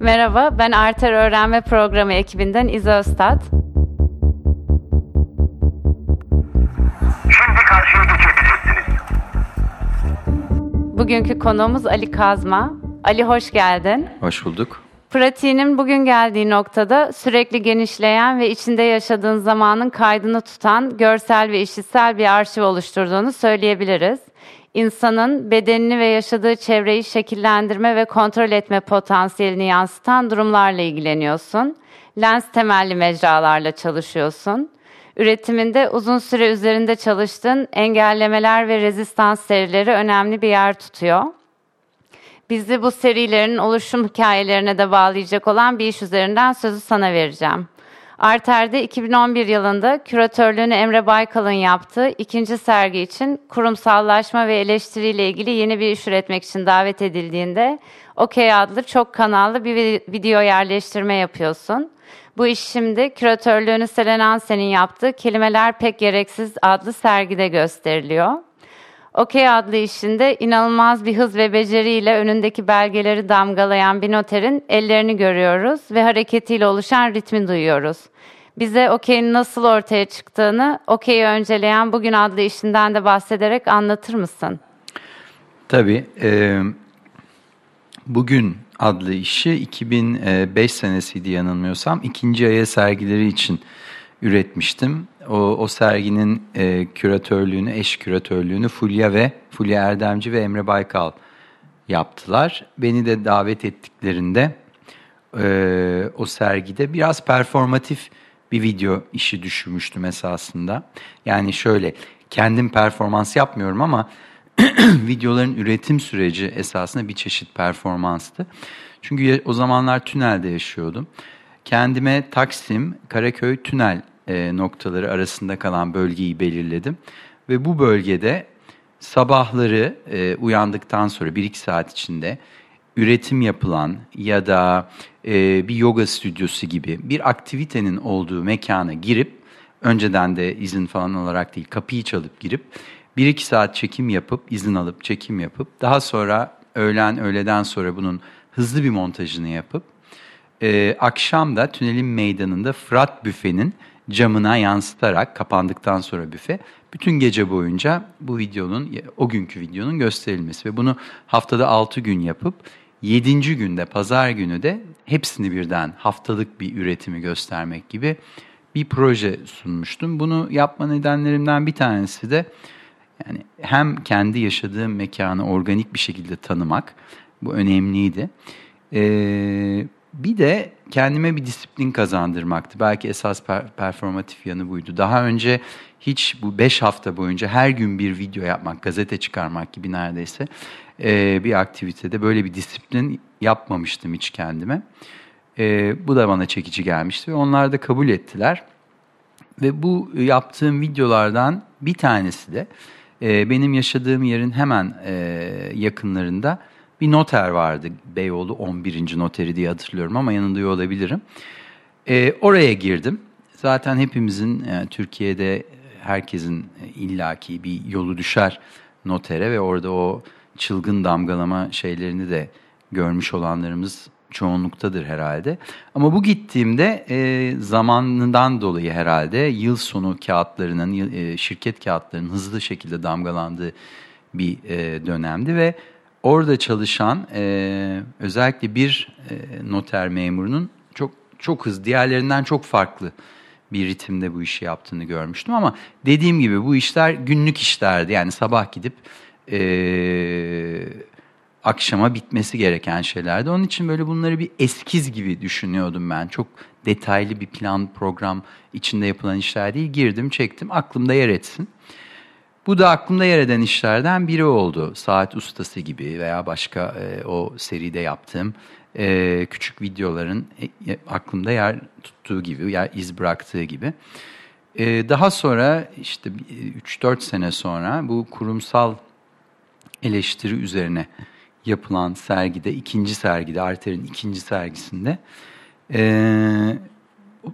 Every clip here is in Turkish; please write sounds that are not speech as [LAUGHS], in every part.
Merhaba, ben Arter Öğrenme Programı ekibinden İzo Öztat. Şimdi karşıya geçebilirsiniz. Bugünkü konuğumuz Ali Kazma. Ali hoş geldin. Hoş bulduk. Pratiğinin bugün geldiği noktada sürekli genişleyen ve içinde yaşadığın zamanın kaydını tutan görsel ve işitsel bir arşiv oluşturduğunu söyleyebiliriz. İnsanın bedenini ve yaşadığı çevreyi şekillendirme ve kontrol etme potansiyelini yansıtan durumlarla ilgileniyorsun. Lens temelli mecralarla çalışıyorsun. Üretiminde uzun süre üzerinde çalıştığın engellemeler ve rezistans serileri önemli bir yer tutuyor. Bizi bu serilerin oluşum hikayelerine de bağlayacak olan bir iş üzerinden sözü sana vereceğim. Arter'de 2011 yılında küratörlüğünü Emre Baykal'ın yaptığı ikinci sergi için kurumsallaşma ve eleştiriyle ilgili yeni bir iş üretmek için davet edildiğinde OK adlı çok kanallı bir video yerleştirme yapıyorsun. Bu iş şimdi küratörlüğünü Selen Ansen'in yaptığı Kelimeler Pek Gereksiz adlı sergide gösteriliyor. Okey adlı işinde inanılmaz bir hız ve beceriyle önündeki belgeleri damgalayan bir noterin ellerini görüyoruz ve hareketiyle oluşan ritmi duyuyoruz. Bize okeyin nasıl ortaya çıktığını, okeyi önceleyen bugün adlı işinden de bahsederek anlatır mısın? Tabii. E, bugün adlı işi 2005 senesiydi yanılmıyorsam. ikinci aya sergileri için üretmiştim. O, o serginin e, küratörlüğünü, eş küratörlüğünü Fulya ve Fulya Erdemci ve Emre Baykal yaptılar. Beni de davet ettiklerinde e, o sergide biraz performatif bir video işi düşünmüştüm esasında. Yani şöyle kendim performans yapmıyorum ama [CLEARS THROAT] videoların üretim süreci esasında bir çeşit performanstı. Çünkü o zamanlar tünelde yaşıyordum. Kendime Taksim, Karaköy tünel e, noktaları arasında kalan bölgeyi belirledim. Ve bu bölgede sabahları e, uyandıktan sonra 1-2 saat içinde üretim yapılan ya da e, bir yoga stüdyosu gibi bir aktivitenin olduğu mekana girip önceden de izin falan olarak değil kapıyı çalıp girip 1-2 saat çekim yapıp izin alıp çekim yapıp daha sonra öğlen öğleden sonra bunun hızlı bir montajını yapıp e, akşam da tünelin meydanında Fırat büfenin camına yansıtarak kapandıktan sonra büfe bütün gece boyunca bu videonun o günkü videonun gösterilmesi ve bunu haftada 6 gün yapıp 7. günde pazar günü de hepsini birden haftalık bir üretimi göstermek gibi bir proje sunmuştum. Bunu yapma nedenlerimden bir tanesi de yani hem kendi yaşadığım mekanı organik bir şekilde tanımak bu önemliydi. Ee, bir de kendime bir disiplin kazandırmaktı. Belki esas per- performatif yanı buydu. Daha önce hiç bu beş hafta boyunca her gün bir video yapmak, gazete çıkarmak gibi neredeyse e, bir aktivitede böyle bir disiplin yapmamıştım hiç kendime. E, bu da bana çekici gelmişti ve onlar da kabul ettiler. Ve bu yaptığım videolardan bir tanesi de e, benim yaşadığım yerin hemen e, yakınlarında bir noter vardı. Beyoğlu 11. noteri diye hatırlıyorum ama yanında olabilirim. E, oraya girdim. Zaten hepimizin e, Türkiye'de herkesin illaki bir yolu düşer notere ve orada o çılgın damgalama şeylerini de görmüş olanlarımız çoğunluktadır herhalde. Ama bu gittiğimde e, zamanından dolayı herhalde yıl sonu kağıtlarının, e, şirket kağıtlarının hızlı şekilde damgalandığı bir e, dönemdi ve orada çalışan e, özellikle bir e, noter memurunun çok çok hızlı, diğerlerinden çok farklı bir ritimde bu işi yaptığını görmüştüm ama dediğim gibi bu işler günlük işlerdi. Yani sabah gidip e, akşama bitmesi gereken şeylerdi. Onun için böyle bunları bir eskiz gibi düşünüyordum ben. Çok detaylı bir plan, program içinde yapılan işler değil. Girdim, çektim, aklımda yer etsin. Bu da aklımda yer eden işlerden biri oldu. Saat ustası gibi veya başka e, o seride yaptığım e, küçük videoların e, e aklımda yer tuttuğu gibi, yer iz bıraktığı gibi. E, daha sonra işte 3-4 sene sonra bu kurumsal eleştiri üzerine yapılan sergide, ikinci sergide, Arter'in ikinci sergisinde e,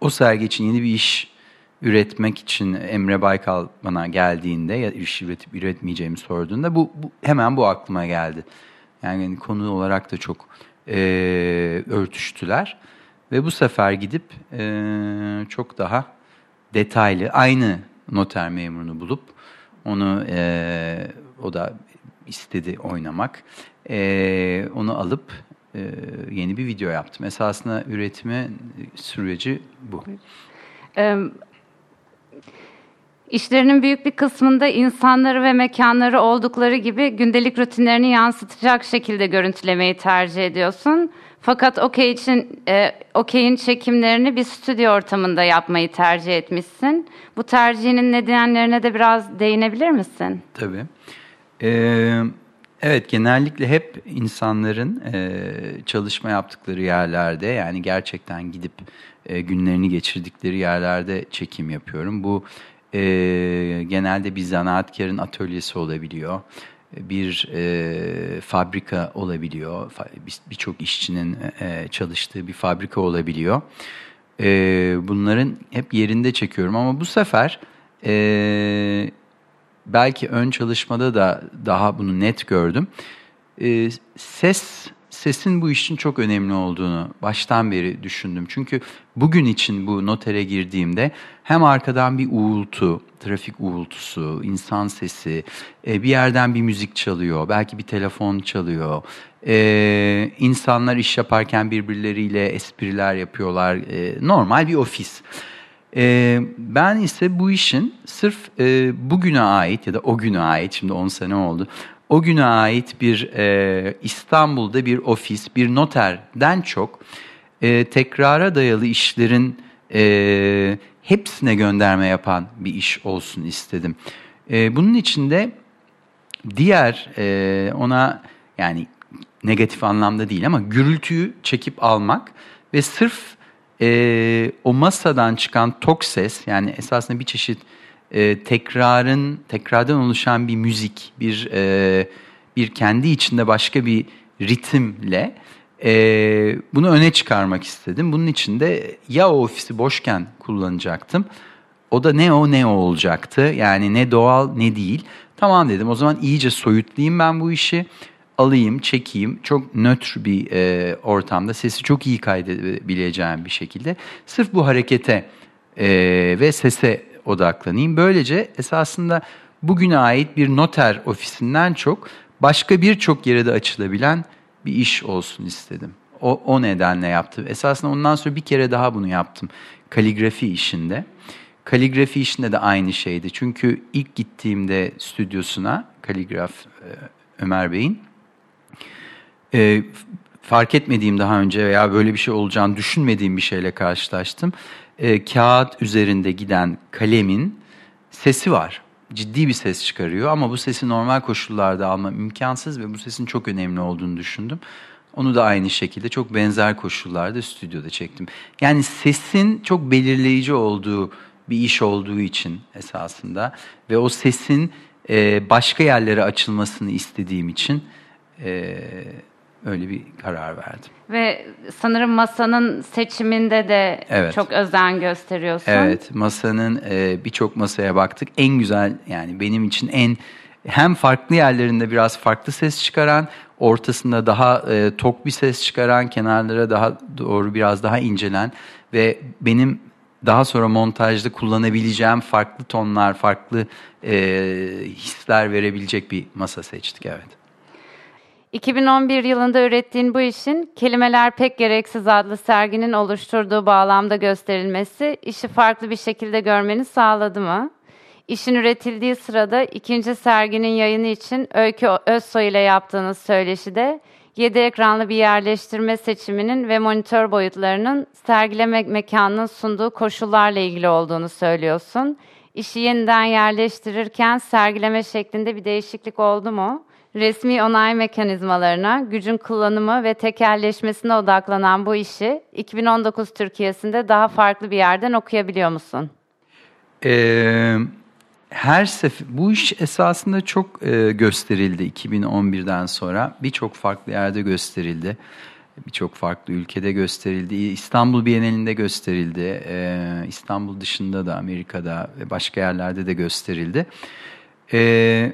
o sergi için yeni bir iş üretmek için Emre Baykal bana geldiğinde ya iş üretip üretmeyeceğimi sorduğunda bu, bu hemen bu aklıma geldi. Yani konu olarak da çok e, örtüştüler. Ve bu sefer gidip e, çok daha detaylı aynı noter memurunu bulup onu e, o da istedi oynamak. E, onu alıp e, yeni bir video yaptım. Esasında üretimi süreci bu. Ee, İşlerinin büyük bir kısmında insanları ve mekanları oldukları gibi gündelik rutinlerini yansıtacak şekilde görüntülemeyi tercih ediyorsun. Fakat Okey için e, Okey'in çekimlerini bir stüdyo ortamında yapmayı tercih etmişsin. Bu tercihinin nedenlerine de biraz değinebilir misin? Tabii. Ee, evet, genellikle hep insanların e, çalışma yaptıkları yerlerde, yani gerçekten gidip e, günlerini geçirdikleri yerlerde çekim yapıyorum. Bu e, genelde bir zanaatkarın atölyesi olabiliyor bir e, fabrika olabiliyor. Birçok işçinin e, çalıştığı bir fabrika olabiliyor. E, bunların hep yerinde çekiyorum ama bu sefer e, belki ön çalışmada da daha bunu net gördüm. E, ses sesin bu işin çok önemli olduğunu baştan beri düşündüm. Çünkü bugün için bu notere girdiğimde hem arkadan bir uğultu, trafik uğultusu, insan sesi, e, bir yerden bir müzik çalıyor, belki bir telefon çalıyor. Ee, insanlar iş yaparken birbirleriyle espriler yapıyorlar. Ee, normal bir ofis. Ee, ben ise bu işin sırf e, bugüne ait ya da o güne ait, şimdi 10 sene oldu, o güne ait bir e, İstanbul'da bir ofis, bir noterden çok e, tekrara dayalı işlerin e, hepsine gönderme yapan bir iş olsun istedim. E, bunun içinde diğer e, ona yani negatif anlamda değil ama gürültüyü çekip almak ve sırf e, o masadan çıkan tok ses yani esasında bir çeşit e, tekrarın tekrardan oluşan bir müzik, bir e, bir kendi içinde başka bir ritimle e, bunu öne çıkarmak istedim. Bunun için de ya o ofisi boşken kullanacaktım. O da ne o ne o olacaktı. Yani ne doğal ne değil. Tamam dedim o zaman iyice soyutlayayım ben bu işi. Alayım, çekeyim. Çok nötr bir e, ortamda sesi çok iyi kaydedebileceğim bir şekilde. Sırf bu harekete e, ve sese odaklanayım. Böylece esasında bugüne ait bir noter ofisinden çok başka birçok yere de açılabilen bir iş olsun istedim. O, o nedenle yaptım. Esasında ondan sonra bir kere daha bunu yaptım. Kaligrafi işinde. Kaligrafi işinde de aynı şeydi. Çünkü ilk gittiğimde stüdyosuna kaligraf e, Ömer Bey'in e, fark etmediğim daha önce veya böyle bir şey olacağını düşünmediğim bir şeyle karşılaştım e, kağıt üzerinde giden kalemin sesi var. Ciddi bir ses çıkarıyor ama bu sesi normal koşullarda alma imkansız ve bu sesin çok önemli olduğunu düşündüm. Onu da aynı şekilde çok benzer koşullarda stüdyoda çektim. Yani sesin çok belirleyici olduğu bir iş olduğu için esasında ve o sesin e, başka yerlere açılmasını istediğim için e, öyle bir karar verdim. Ve sanırım masanın seçiminde de evet. çok özen gösteriyorsun. Evet, masanın e, birçok masaya baktık. En güzel yani benim için en hem farklı yerlerinde biraz farklı ses çıkaran, ortasında daha e, tok bir ses çıkaran, kenarlara daha doğru biraz daha incelen ve benim daha sonra montajda kullanabileceğim farklı tonlar, farklı e, hisler verebilecek bir masa seçtik evet. 2011 yılında ürettiğin bu işin Kelimeler Pek Gereksiz adlı serginin oluşturduğu bağlamda gösterilmesi işi farklı bir şekilde görmeni sağladı mı? İşin üretildiği sırada ikinci serginin yayını için Öykü Özsoy ile yaptığınız söyleşide 7 ekranlı bir yerleştirme seçiminin ve monitör boyutlarının sergileme mekanının sunduğu koşullarla ilgili olduğunu söylüyorsun. İşi yeniden yerleştirirken sergileme şeklinde bir değişiklik oldu mu? Resmi onay mekanizmalarına, gücün kullanımı ve tekelleşmesine odaklanan bu işi 2019 Türkiye'sinde daha farklı bir yerden okuyabiliyor musun? Ee, her sefer bu iş esasında çok e, gösterildi 2011'den sonra. Birçok farklı yerde gösterildi. Birçok farklı ülkede gösterildi. İstanbul Bienalinde gösterildi. Ee, İstanbul dışında da Amerika'da ve başka yerlerde de gösterildi. Ee,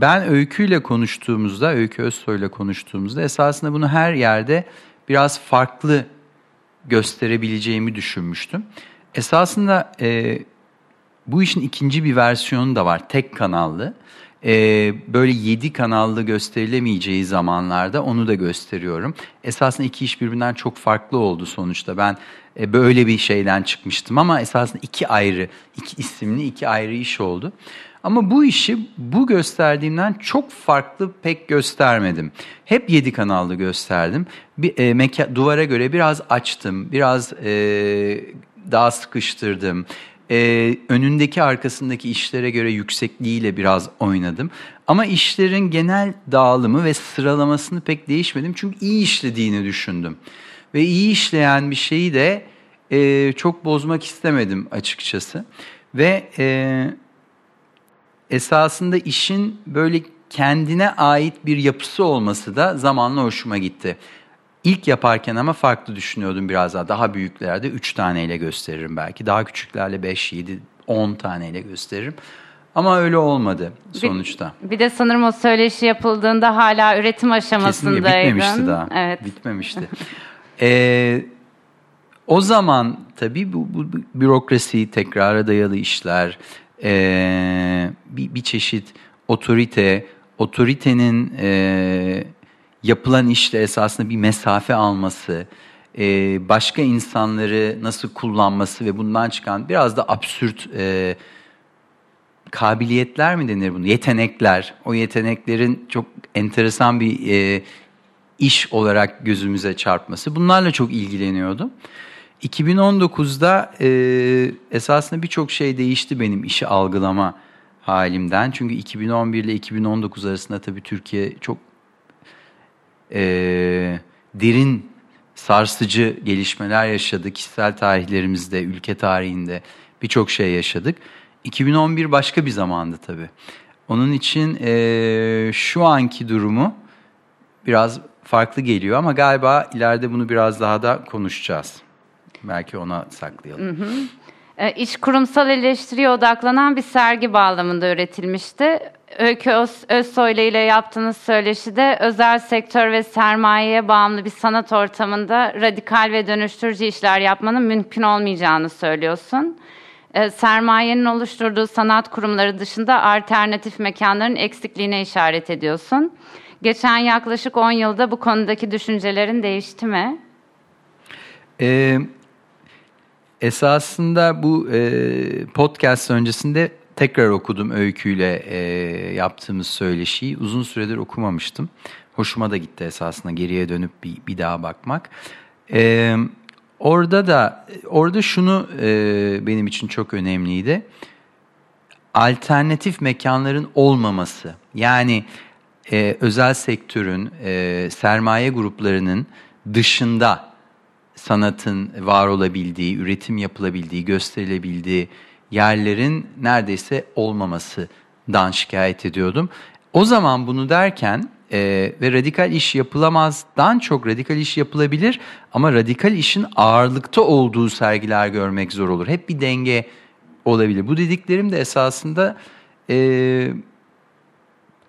ben Öykü'yle konuştuğumuzda, Öykü Özsoy'la konuştuğumuzda esasında bunu her yerde biraz farklı gösterebileceğimi düşünmüştüm. Esasında e, bu işin ikinci bir versiyonu da var, tek kanallı. E, böyle yedi kanallı gösterilemeyeceği zamanlarda onu da gösteriyorum. Esasında iki iş birbirinden çok farklı oldu sonuçta. Ben e, böyle bir şeyden çıkmıştım ama esasında iki ayrı, iki isimli iki ayrı iş oldu. Ama bu işi bu gösterdiğimden çok farklı pek göstermedim. Hep yedi kanallı gösterdim. Bir, e, meka, duvara göre biraz açtım, biraz e, daha sıkıştırdım. E, önündeki arkasındaki işlere göre yüksekliğiyle biraz oynadım. Ama işlerin genel dağılımı ve sıralamasını pek değişmedim. Çünkü iyi işlediğini düşündüm. Ve iyi işleyen bir şeyi de e, çok bozmak istemedim açıkçası. Ve... E, esasında işin böyle kendine ait bir yapısı olması da zamanla hoşuma gitti. İlk yaparken ama farklı düşünüyordum biraz daha. Daha büyüklerde 3 taneyle gösteririm belki. Daha küçüklerle 5, 7, 10 taneyle gösteririm. Ama öyle olmadı sonuçta. Bir, bir de sanırım o söyleşi yapıldığında hala üretim aşamasındaydın. Kesinlikle bitmemişti daha. Evet. Bitmemişti. [LAUGHS] ee, o zaman tabii bu, bu bürokrasi, tekrara dayalı işler, e, bir, bir çeşit otorite, otoritenin e, yapılan işte esasında bir mesafe alması, e, başka insanları nasıl kullanması ve bundan çıkan biraz da absürt e, kabiliyetler mi denir bunu? Yetenekler. O yeteneklerin çok enteresan bir e, iş olarak gözümüze çarpması. Bunlarla çok ilgileniyordum. 2019'da e, esasında birçok şey değişti benim işi algılama halimden. Çünkü 2011 ile 2019 arasında tabii Türkiye çok e, derin, sarsıcı gelişmeler yaşadı. Kişisel tarihlerimizde, ülke tarihinde birçok şey yaşadık. 2011 başka bir zamandı tabii. Onun için e, şu anki durumu biraz farklı geliyor ama galiba ileride bunu biraz daha da konuşacağız. Belki ona saklayalım. Hı hı. E, iş kurumsal eleştiriye odaklanan bir sergi bağlamında üretilmişti. Öykü Öz, Özsoylu ile yaptığınız söyleşide özel sektör ve sermayeye bağımlı bir sanat ortamında radikal ve dönüştürücü işler yapmanın mümkün olmayacağını söylüyorsun. E, sermayenin oluşturduğu sanat kurumları dışında alternatif mekanların eksikliğine işaret ediyorsun. Geçen yaklaşık 10 yılda bu konudaki düşüncelerin değişti mi? Ee, Esasında bu e, podcast öncesinde tekrar okudum öyküyle e, yaptığımız söyleşiyi. Uzun süredir okumamıştım. Hoşuma da gitti esasında geriye dönüp bir, bir daha bakmak. E, orada da orada şunu e, benim için çok önemliydi. Alternatif mekanların olmaması. Yani e, özel sektörün, e, sermaye gruplarının dışında sanatın var olabildiği, üretim yapılabildiği, gösterilebildiği yerlerin neredeyse olmamasından şikayet ediyordum. O zaman bunu derken e, ve radikal iş yapılamazdan çok radikal iş yapılabilir ama radikal işin ağırlıkta olduğu sergiler görmek zor olur. Hep bir denge olabilir. Bu dediklerim de esasında e,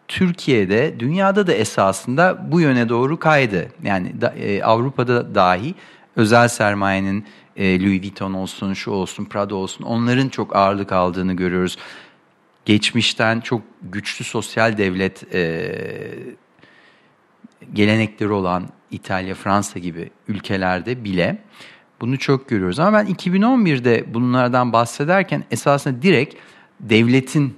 Türkiye'de, dünyada da esasında bu yöne doğru kaydı. Yani da, e, Avrupa'da dahi özel sermayenin e, Louis Vuitton olsun, şu olsun, Prada olsun onların çok ağırlık aldığını görüyoruz. Geçmişten çok güçlü sosyal devlet e, gelenekleri olan İtalya, Fransa gibi ülkelerde bile bunu çok görüyoruz. Ama ben 2011'de bunlardan bahsederken esasında direkt devletin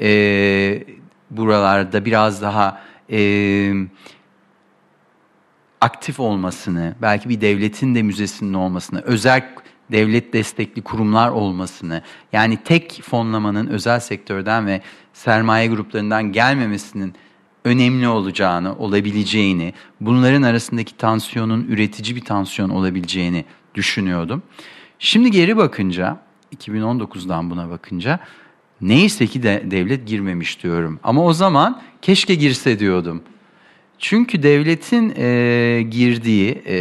e, buralarda biraz daha e, aktif olmasını, belki bir devletin de müzesinin olmasını, özel devlet destekli kurumlar olmasını, yani tek fonlamanın özel sektörden ve sermaye gruplarından gelmemesinin önemli olacağını, olabileceğini, bunların arasındaki tansiyonun üretici bir tansiyon olabileceğini düşünüyordum. Şimdi geri bakınca, 2019'dan buna bakınca neyse ki de devlet girmemiş diyorum. Ama o zaman keşke girse diyordum. Çünkü devletin e, girdiği e,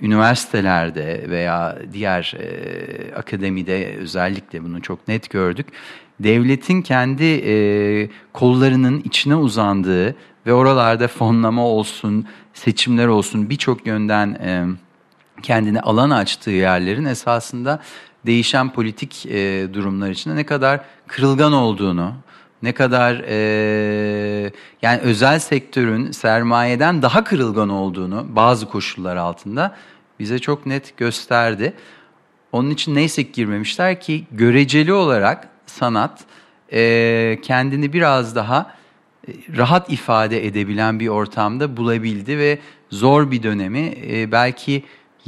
üniversitelerde veya diğer e, akademide özellikle bunu çok net gördük. Devletin kendi e, kollarının içine uzandığı ve oralarda fonlama olsun, seçimler olsun birçok yönden e, kendine alan açtığı yerlerin esasında değişen politik e, durumlar içinde ne kadar kırılgan olduğunu, ne kadar e, yani özel sektörün sermayeden daha kırılgan olduğunu bazı koşullar altında bize çok net gösterdi. Onun için neyse ki girmemişler ki göreceli olarak sanat e, kendini biraz daha rahat ifade edebilen bir ortamda bulabildi ve zor bir dönemi e, belki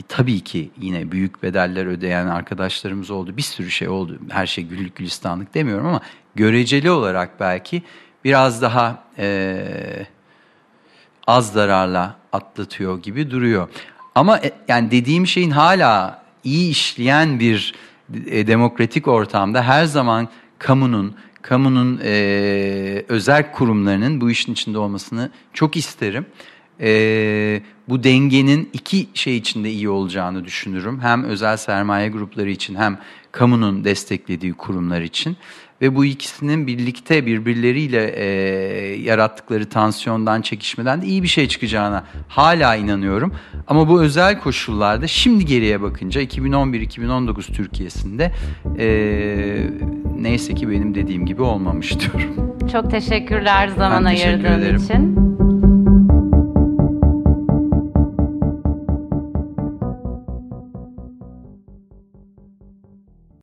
tabii ki yine büyük bedeller ödeyen arkadaşlarımız oldu. Bir sürü şey oldu. Her şey güllük gülistanlık demiyorum ama göreceli olarak belki biraz daha e, az zararla atlatıyor gibi duruyor. Ama e, yani dediğim şeyin hala iyi işleyen bir e, demokratik ortamda her zaman kamunun, kamunun e, özel kurumlarının bu işin içinde olmasını çok isterim. E, bu dengenin iki şey içinde iyi olacağını düşünürüm. Hem özel sermaye grupları için hem kamunun desteklediği kurumlar için ve bu ikisinin birlikte birbirleriyle e, yarattıkları tansiyondan, çekişmeden de iyi bir şey çıkacağına hala inanıyorum. Ama bu özel koşullarda şimdi geriye bakınca 2011-2019 Türkiye'sinde e, neyse ki benim dediğim gibi olmamış diyorum. Çok teşekkürler zaman Ben teşekkür ayırdığın ederim. için.